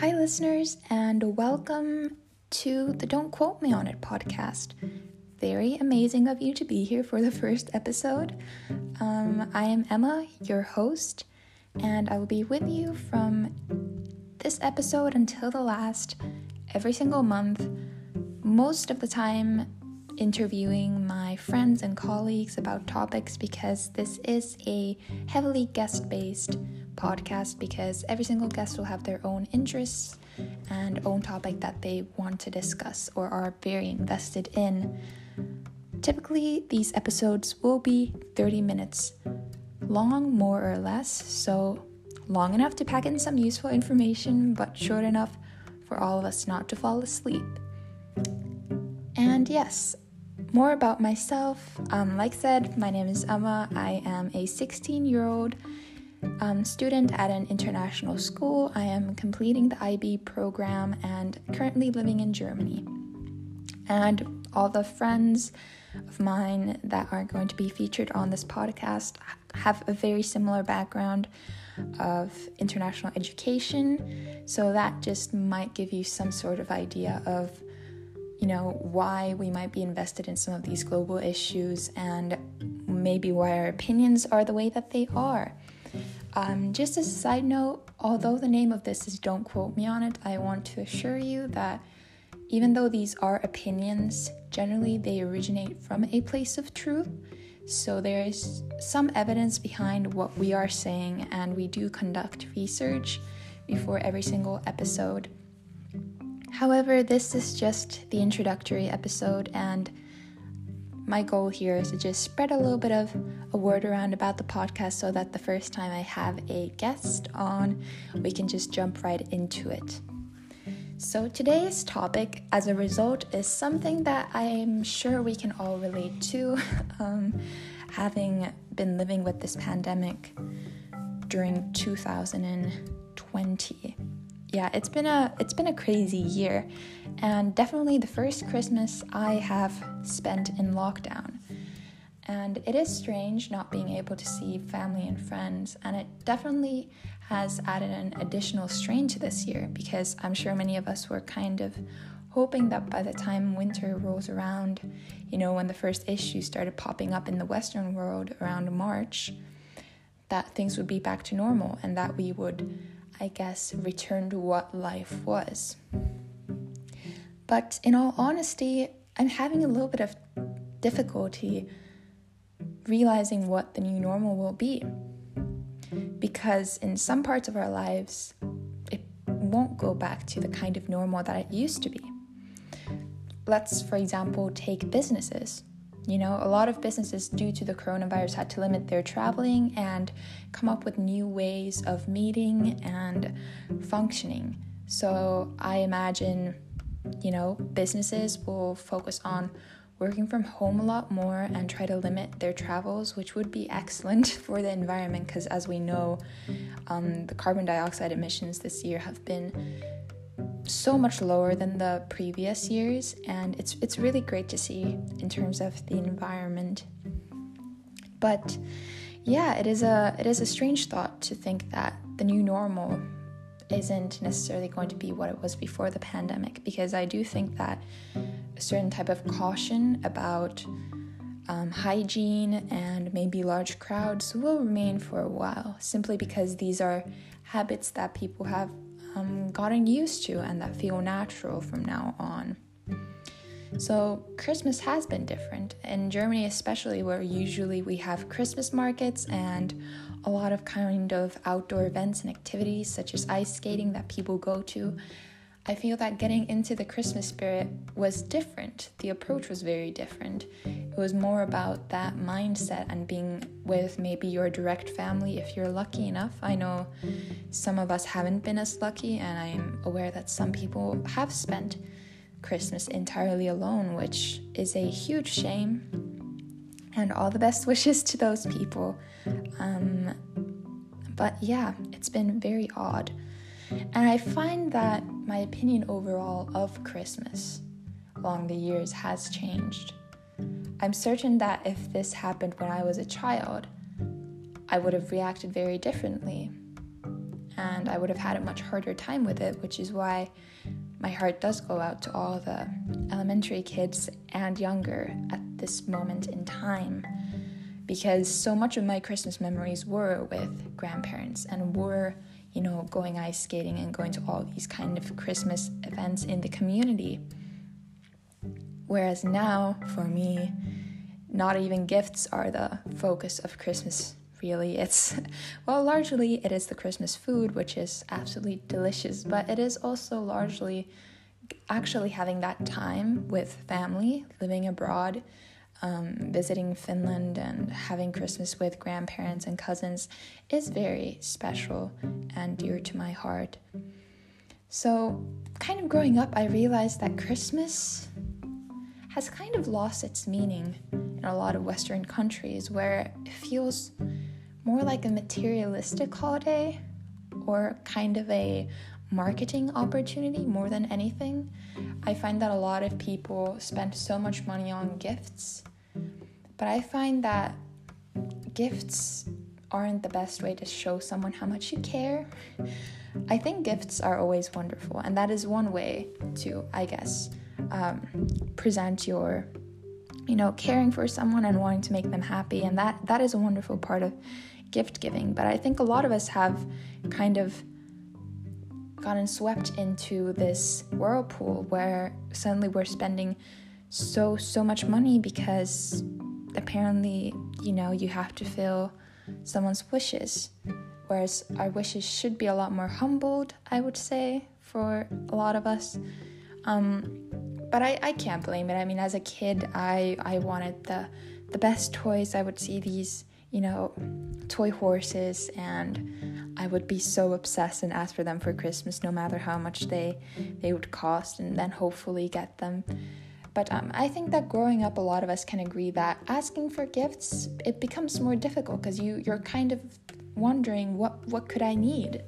Hi, listeners, and welcome to the Don't Quote Me on It podcast. Very amazing of you to be here for the first episode. Um, I am Emma, your host, and I will be with you from this episode until the last, every single month, most of the time interviewing my friends and colleagues about topics because this is a heavily guest based podcast because every single guest will have their own interests and own topic that they want to discuss or are very invested in. Typically, these episodes will be 30 minutes long, more or less, so long enough to pack in some useful information, but short enough for all of us not to fall asleep. And yes, more about myself. Um, like said, my name is Emma. I am a 16 year old um, student at an international school. I am completing the IB program and currently living in Germany. And all the friends of mine that are going to be featured on this podcast have a very similar background of international education. So that just might give you some sort of idea of you know, why we might be invested in some of these global issues and maybe why our opinions are the way that they are. Um, just as a side note, although the name of this is Don't Quote Me on It, I want to assure you that even though these are opinions, generally they originate from a place of truth. So there is some evidence behind what we are saying, and we do conduct research before every single episode. However, this is just the introductory episode, and my goal here is to just spread a little bit of a word around about the podcast so that the first time I have a guest on, we can just jump right into it. So, today's topic, as a result, is something that I'm sure we can all relate to, um, having been living with this pandemic during 2020 yeah, it's been a it's been a crazy year, and definitely the first Christmas I have spent in lockdown. And it is strange not being able to see family and friends, and it definitely has added an additional strain to this year because I'm sure many of us were kind of hoping that by the time winter rolls around, you know, when the first issues started popping up in the Western world around March, that things would be back to normal and that we would I guess, return to what life was. But in all honesty, I'm having a little bit of difficulty realizing what the new normal will be. Because in some parts of our lives, it won't go back to the kind of normal that it used to be. Let's, for example, take businesses. You know, a lot of businesses, due to the coronavirus, had to limit their traveling and come up with new ways of meeting and functioning. So I imagine, you know, businesses will focus on working from home a lot more and try to limit their travels, which would be excellent for the environment because, as we know, um, the carbon dioxide emissions this year have been so much lower than the previous years, and it's it's really great to see in terms of the environment. But yeah, it is a it is a strange thought to think that the new normal isn't necessarily going to be what it was before the pandemic because I do think that a certain type of caution about um, hygiene and maybe large crowds will remain for a while simply because these are habits that people have um, gotten used to and that feel natural from now on. So, Christmas has been different. In Germany, especially, where usually we have Christmas markets and a lot of kind of outdoor events and activities, such as ice skating, that people go to, I feel that getting into the Christmas spirit was different. The approach was very different. It was more about that mindset and being with maybe your direct family if you're lucky enough. I know some of us haven't been as lucky, and I'm aware that some people have spent Christmas entirely alone, which is a huge shame. And all the best wishes to those people. Um, but yeah, it's been very odd. And I find that my opinion overall of Christmas along the years has changed. I'm certain that if this happened when I was a child, I would have reacted very differently. and I would have had a much harder time with it, which is why my heart does go out to all the elementary kids and younger at this moment in time. Because so much of my Christmas memories were with grandparents and were, you know, going ice skating and going to all these kind of Christmas events in the community. Whereas now, for me, not even gifts are the focus of Christmas really. It's, well, largely it is the Christmas food, which is absolutely delicious, but it is also largely actually having that time with family, living abroad, um, visiting Finland, and having Christmas with grandparents and cousins is very special and dear to my heart. So, kind of growing up, I realized that Christmas has kind of lost its meaning in a lot of Western countries where it feels more like a materialistic holiday or kind of a marketing opportunity more than anything. I find that a lot of people spend so much money on gifts, but I find that gifts aren't the best way to show someone how much you care. I think gifts are always wonderful, and that is one way to, I guess, um, present your you know caring for someone and wanting to make them happy. And that that is a wonderful part of gift giving. But i think a lot of us have kind of gotten swept into this whirlpool where suddenly we're spending so so much money because apparently you know you have to fill someone's wishes. Whereas our wishes should be a lot more humbled i would say for a lot of us. Um, but I, I can't blame it. I mean, as a kid, I, I wanted the, the best toys. I would see these, you know, toy horses, and I would be so obsessed and ask for them for Christmas, no matter how much they, they would cost, and then hopefully get them. But um, I think that growing up, a lot of us can agree that asking for gifts it becomes more difficult because you you're kind of wondering what what could I need.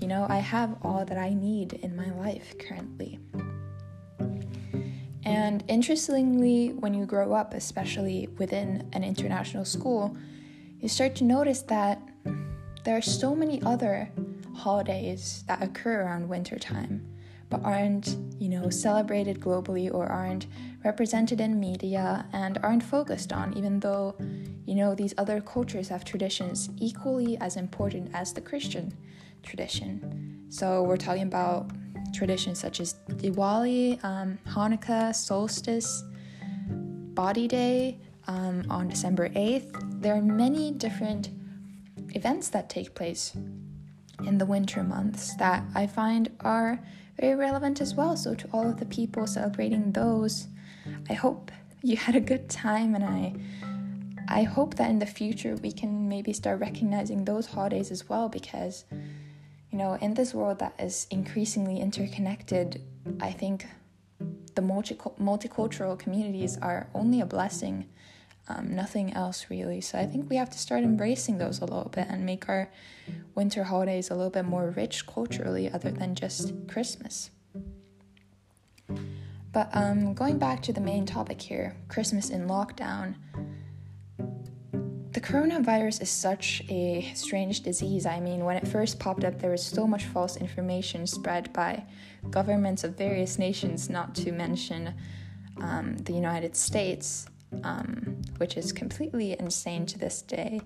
You know, I have all that I need in my life currently. And interestingly, when you grow up, especially within an international school, you start to notice that there are so many other holidays that occur around wintertime but aren't, you know, celebrated globally or aren't represented in media and aren't focused on even though, you know, these other cultures have traditions equally as important as the Christian tradition. So we're talking about traditions such as Diwali, um, Hanukkah, solstice, Bodhi Day um, on December 8th. There are many different events that take place in the winter months that I find are very relevant as well. So, to all of the people celebrating those, I hope you had a good time and I. I hope that in the future we can maybe start recognizing those holidays as well because you know, in this world that is increasingly interconnected, I think the multi- multicultural communities are only a blessing, um, nothing else really. So I think we have to start embracing those a little bit and make our winter holidays a little bit more rich culturally, other than just Christmas. But um, going back to the main topic here Christmas in lockdown, the coronavirus is such a strange disease. I mean, when it first popped up, there was so much false information spread by governments of various nations, not to mention um, the United States, um, which is completely insane to this day.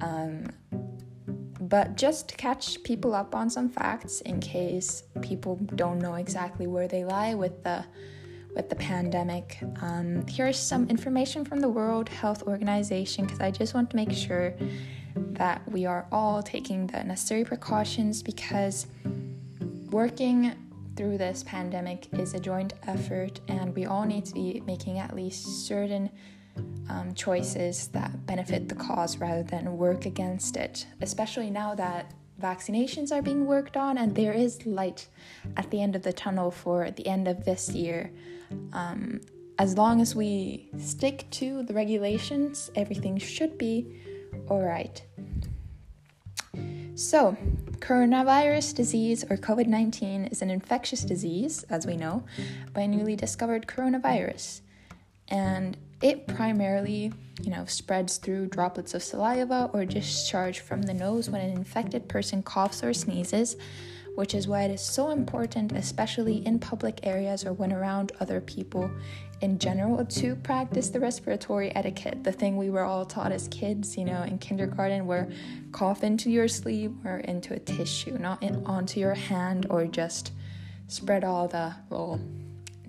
Um, but just to catch people up on some facts in case people don't know exactly where they lie with the with the pandemic. Um, here's some information from the World Health Organization because I just want to make sure that we are all taking the necessary precautions because working through this pandemic is a joint effort and we all need to be making at least certain um, choices that benefit the cause rather than work against it, especially now that vaccinations are being worked on and there is light at the end of the tunnel for the end of this year. Um, as long as we stick to the regulations, everything should be all right. So, coronavirus disease or COVID 19 is an infectious disease, as we know, by newly discovered coronavirus. And it primarily you know, spreads through droplets of saliva or discharge from the nose when an infected person coughs or sneezes, which is why it is so important, especially in public areas or when around other people in general, to practice the respiratory etiquette, the thing we were all taught as kids, you know, in kindergarten, where cough into your sleeve or into a tissue, not in, onto your hand or just spread all the little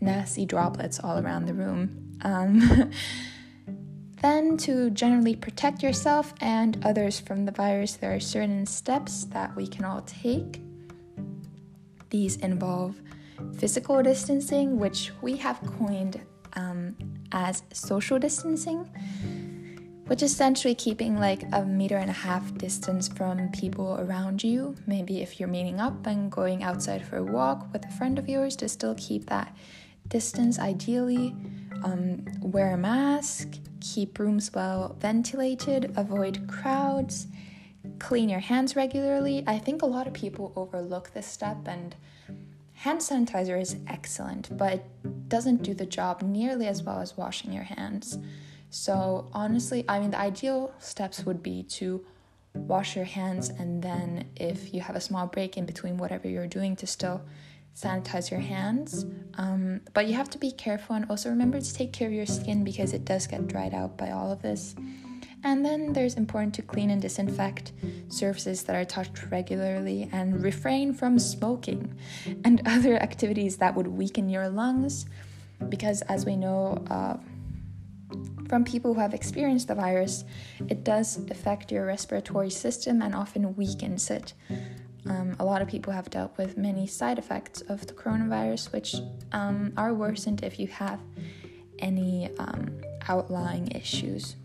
nasty droplets all around the room. Um, then, to generally protect yourself and others from the virus, there are certain steps that we can all take. These involve physical distancing, which we have coined um, as social distancing, which is essentially keeping like a meter and a half distance from people around you. Maybe if you're meeting up and going outside for a walk with a friend of yours, to still keep that distance ideally. Um, wear a mask, keep rooms well ventilated, avoid crowds, clean your hands regularly. I think a lot of people overlook this step, and hand sanitizer is excellent, but it doesn't do the job nearly as well as washing your hands. So, honestly, I mean, the ideal steps would be to wash your hands and then, if you have a small break in between whatever you're doing, to still sanitize your hands. Um, but you have to be careful and also remember to take care of your skin because it does get dried out by all of this. And then there's important to clean and disinfect surfaces that are touched regularly and refrain from smoking and other activities that would weaken your lungs because, as we know, uh, from people who have experienced the virus, it does affect your respiratory system and often weakens it. Um, a lot of people have dealt with many side effects of the coronavirus, which um, are worsened if you have any um, outlying issues.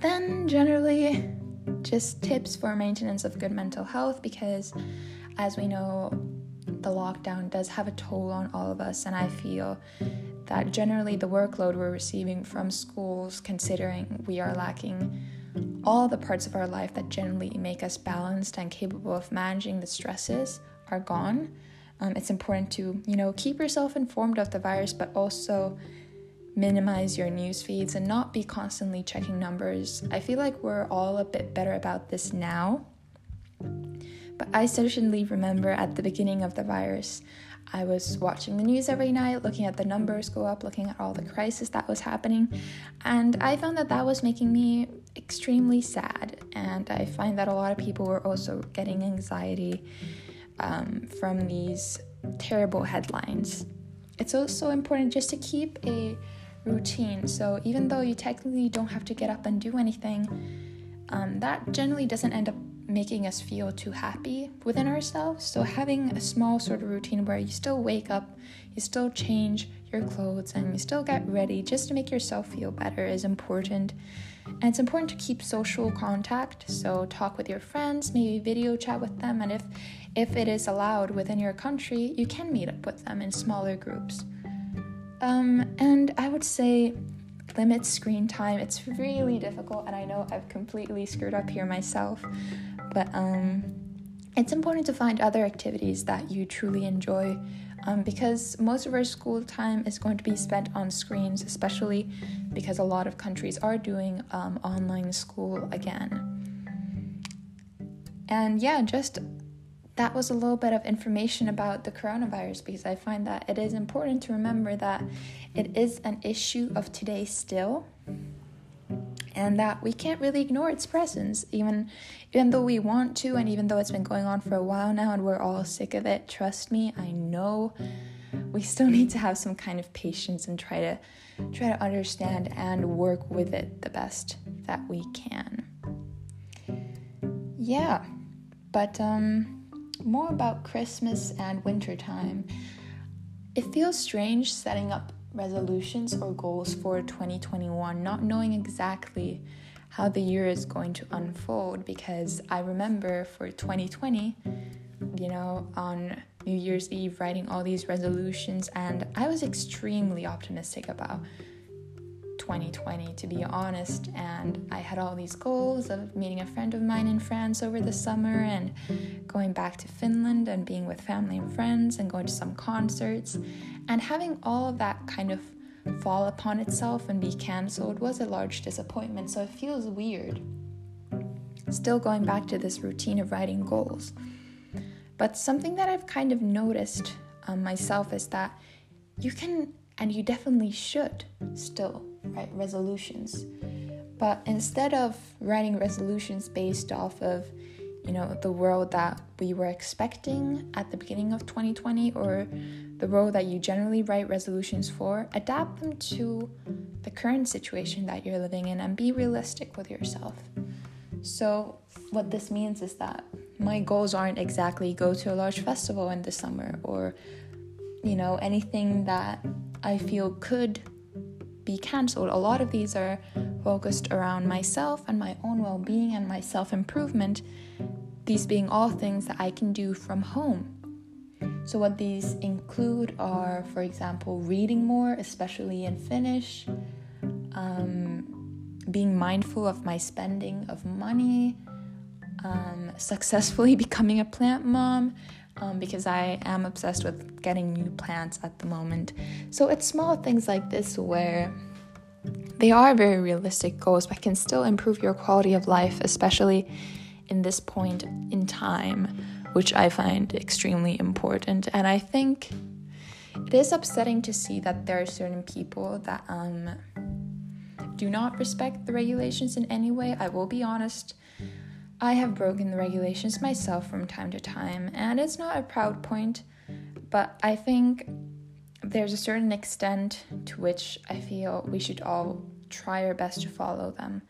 Then, generally, just tips for maintenance of good mental health because, as we know, the lockdown does have a toll on all of us, and I feel that generally the workload we're receiving from schools, considering we are lacking all the parts of our life that generally make us balanced and capable of managing the stresses are gone. Um, it's important to, you know, keep yourself informed of the virus, but also minimize your news feeds and not be constantly checking numbers. I feel like we're all a bit better about this now. But I certainly remember at the beginning of the virus, I was watching the news every night, looking at the numbers go up, looking at all the crisis that was happening, and I found that that was making me extremely sad. And I find that a lot of people were also getting anxiety um, from these terrible headlines. It's also important just to keep a routine. So even though you technically don't have to get up and do anything, um, that generally doesn't end up making us feel too happy within ourselves. So, having a small sort of routine where you still wake up, you still change your clothes, and you still get ready just to make yourself feel better is important. And it's important to keep social contact. So, talk with your friends, maybe video chat with them, and if if it is allowed within your country, you can meet up with them in smaller groups. Um, and I would say limit screen time. It's really difficult, and I know I've completely screwed up here myself, but um, it's important to find other activities that you truly enjoy um, because most of our school time is going to be spent on screens, especially because a lot of countries are doing um, online school again. And yeah, just that was a little bit of information about the coronavirus because I find that it is important to remember that it is an issue of today still and that we can't really ignore its presence even even though we want to and even though it's been going on for a while now and we're all sick of it trust me i know we still need to have some kind of patience and try to try to understand and work with it the best that we can yeah but um more about Christmas and wintertime. It feels strange setting up resolutions or goals for 2021, not knowing exactly how the year is going to unfold because I remember for 2020, you know, on New Year's Eve, writing all these resolutions, and I was extremely optimistic about 2020 to be honest and i had all these goals of meeting a friend of mine in france over the summer and going back to finland and being with family and friends and going to some concerts and having all of that kind of fall upon itself and be cancelled was a large disappointment, so it feels weird. Still going back to this routine of writing goals. But something that I've kind of noticed um, myself is that you can, and you definitely should, still write resolutions. But instead of writing resolutions based off of you know, the world that we were expecting at the beginning of 2020 or the world that you generally write resolutions for, adapt them to the current situation that you're living in and be realistic with yourself. So, what this means is that my goals aren't exactly go to a large festival in the summer or, you know, anything that I feel could be cancelled. A lot of these are focused around myself and my own well being and my self improvement these being all things that I can do from home. So, what these include are, for example, reading more, especially in Finnish, um, being mindful of my spending of money, um, successfully becoming a plant mom, um, because I am obsessed with getting new plants at the moment. So, it's small things like this where they are very realistic goals, but can still improve your quality of life, especially in this point in time, which I find extremely important. And I think it is upsetting to see that there are certain people that um, do not respect the regulations in any way. I will be honest. I have broken the regulations myself from time to time, and it's not a proud point, but I think there's a certain extent to which I feel we should all try our best to follow them.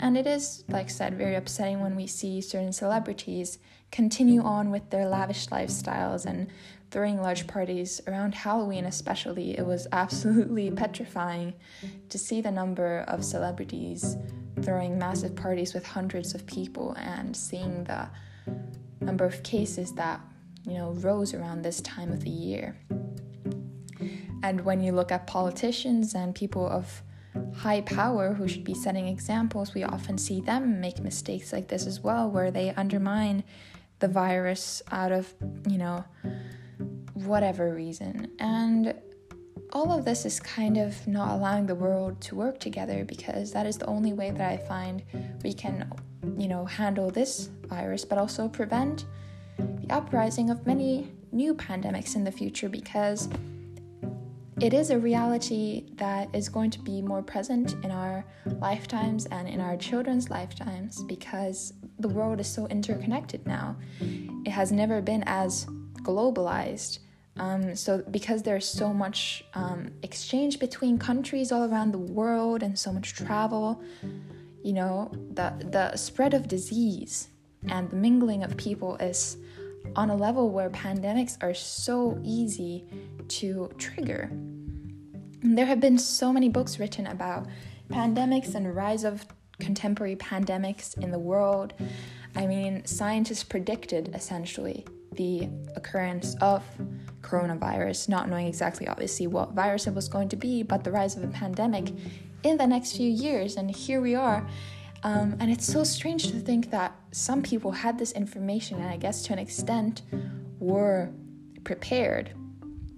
And it is, like I said, very upsetting when we see certain celebrities continue on with their lavish lifestyles and throwing large parties around Halloween, especially. It was absolutely petrifying to see the number of celebrities throwing massive parties with hundreds of people and seeing the number of cases that, you know, rose around this time of the year. And when you look at politicians and people of high power who should be setting examples, we often see them make mistakes like this as well, where they undermine the virus out of, you know, whatever reason. And all of this is kind of not allowing the world to work together because that is the only way that I find we can, you know, handle this virus, but also prevent the uprising of many new pandemics in the future because it is a reality that is going to be more present in our lifetimes and in our children's lifetimes because the world is so interconnected now. It has never been as globalized. Um, so, because there's so much um, exchange between countries all around the world and so much travel, you know, the, the spread of disease and the mingling of people is on a level where pandemics are so easy to trigger. There have been so many books written about pandemics and rise of contemporary pandemics in the world. I mean, scientists predicted essentially the occurrence of coronavirus, not knowing exactly, obviously, what virus it was going to be, but the rise of a pandemic in the next few years. And here we are. Um, and it's so strange to think that some people had this information and I guess to an extent were prepared,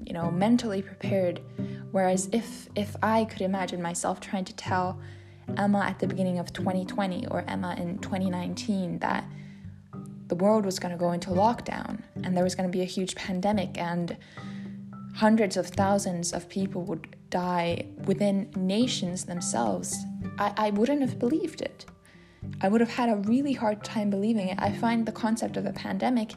you know, mentally prepared Whereas if if I could imagine myself trying to tell Emma at the beginning of 2020 or Emma in 2019 that the world was going to go into lockdown and there was going to be a huge pandemic and hundreds of thousands of people would die within nations themselves, I, I wouldn't have believed it. I would have had a really hard time believing it. I find the concept of a pandemic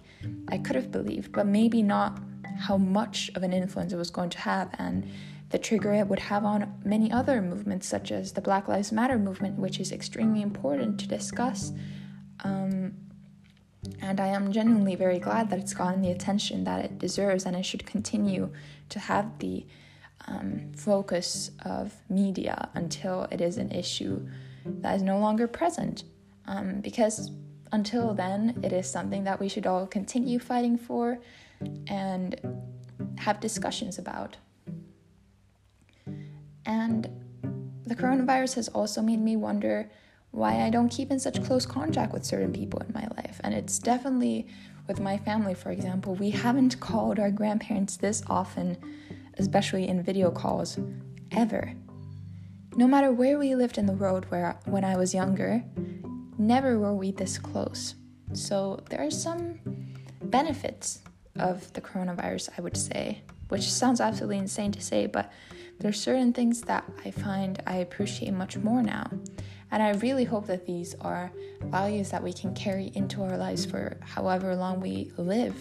I could have believed, but maybe not how much of an influence it was going to have and the trigger it would have on many other movements, such as the Black Lives Matter movement, which is extremely important to discuss. Um, and I am genuinely very glad that it's gotten the attention that it deserves, and it should continue to have the um, focus of media until it is an issue that is no longer present. Um, because until then, it is something that we should all continue fighting for and have discussions about. And the coronavirus has also made me wonder why I don't keep in such close contact with certain people in my life. And it's definitely with my family, for example, we haven't called our grandparents this often, especially in video calls, ever. No matter where we lived in the world where when I was younger, never were we this close. So there are some benefits of the coronavirus, I would say, which sounds absolutely insane to say, but there are certain things that I find I appreciate much more now. And I really hope that these are values that we can carry into our lives for however long we live.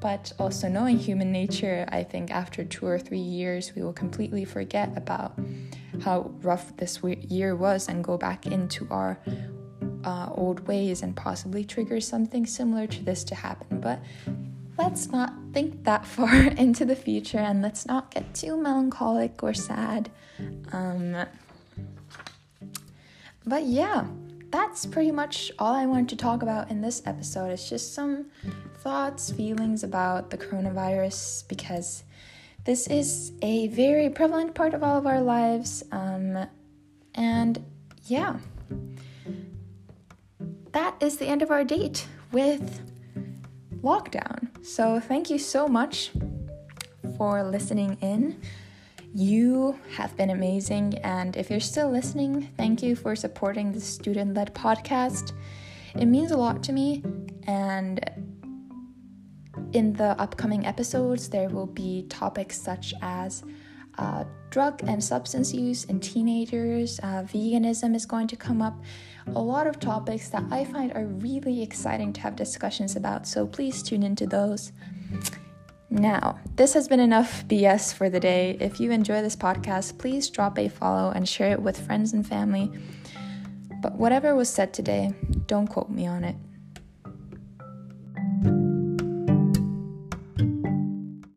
But also knowing human nature, I think after two or three years, we will completely forget about how rough this year was and go back into our uh, old ways and possibly trigger something similar to this to happen. But let's not think that far into the future and let's not get too melancholic or sad. Um, but yeah, that's pretty much all I wanted to talk about in this episode. It's just some thoughts, feelings about the coronavirus because this is a very prevalent part of all of our lives. Um, and yeah, that is the end of our date with lockdown. So, thank you so much for listening in. You have been amazing, and if you're still listening, thank you for supporting the student led podcast. It means a lot to me, and in the upcoming episodes, there will be topics such as uh, drug and substance use in teenagers, uh, veganism is going to come up, a lot of topics that I find are really exciting to have discussions about, so please tune into those. Now, this has been enough BS for the day. If you enjoy this podcast, please drop a follow and share it with friends and family. But whatever was said today, don't quote me on it.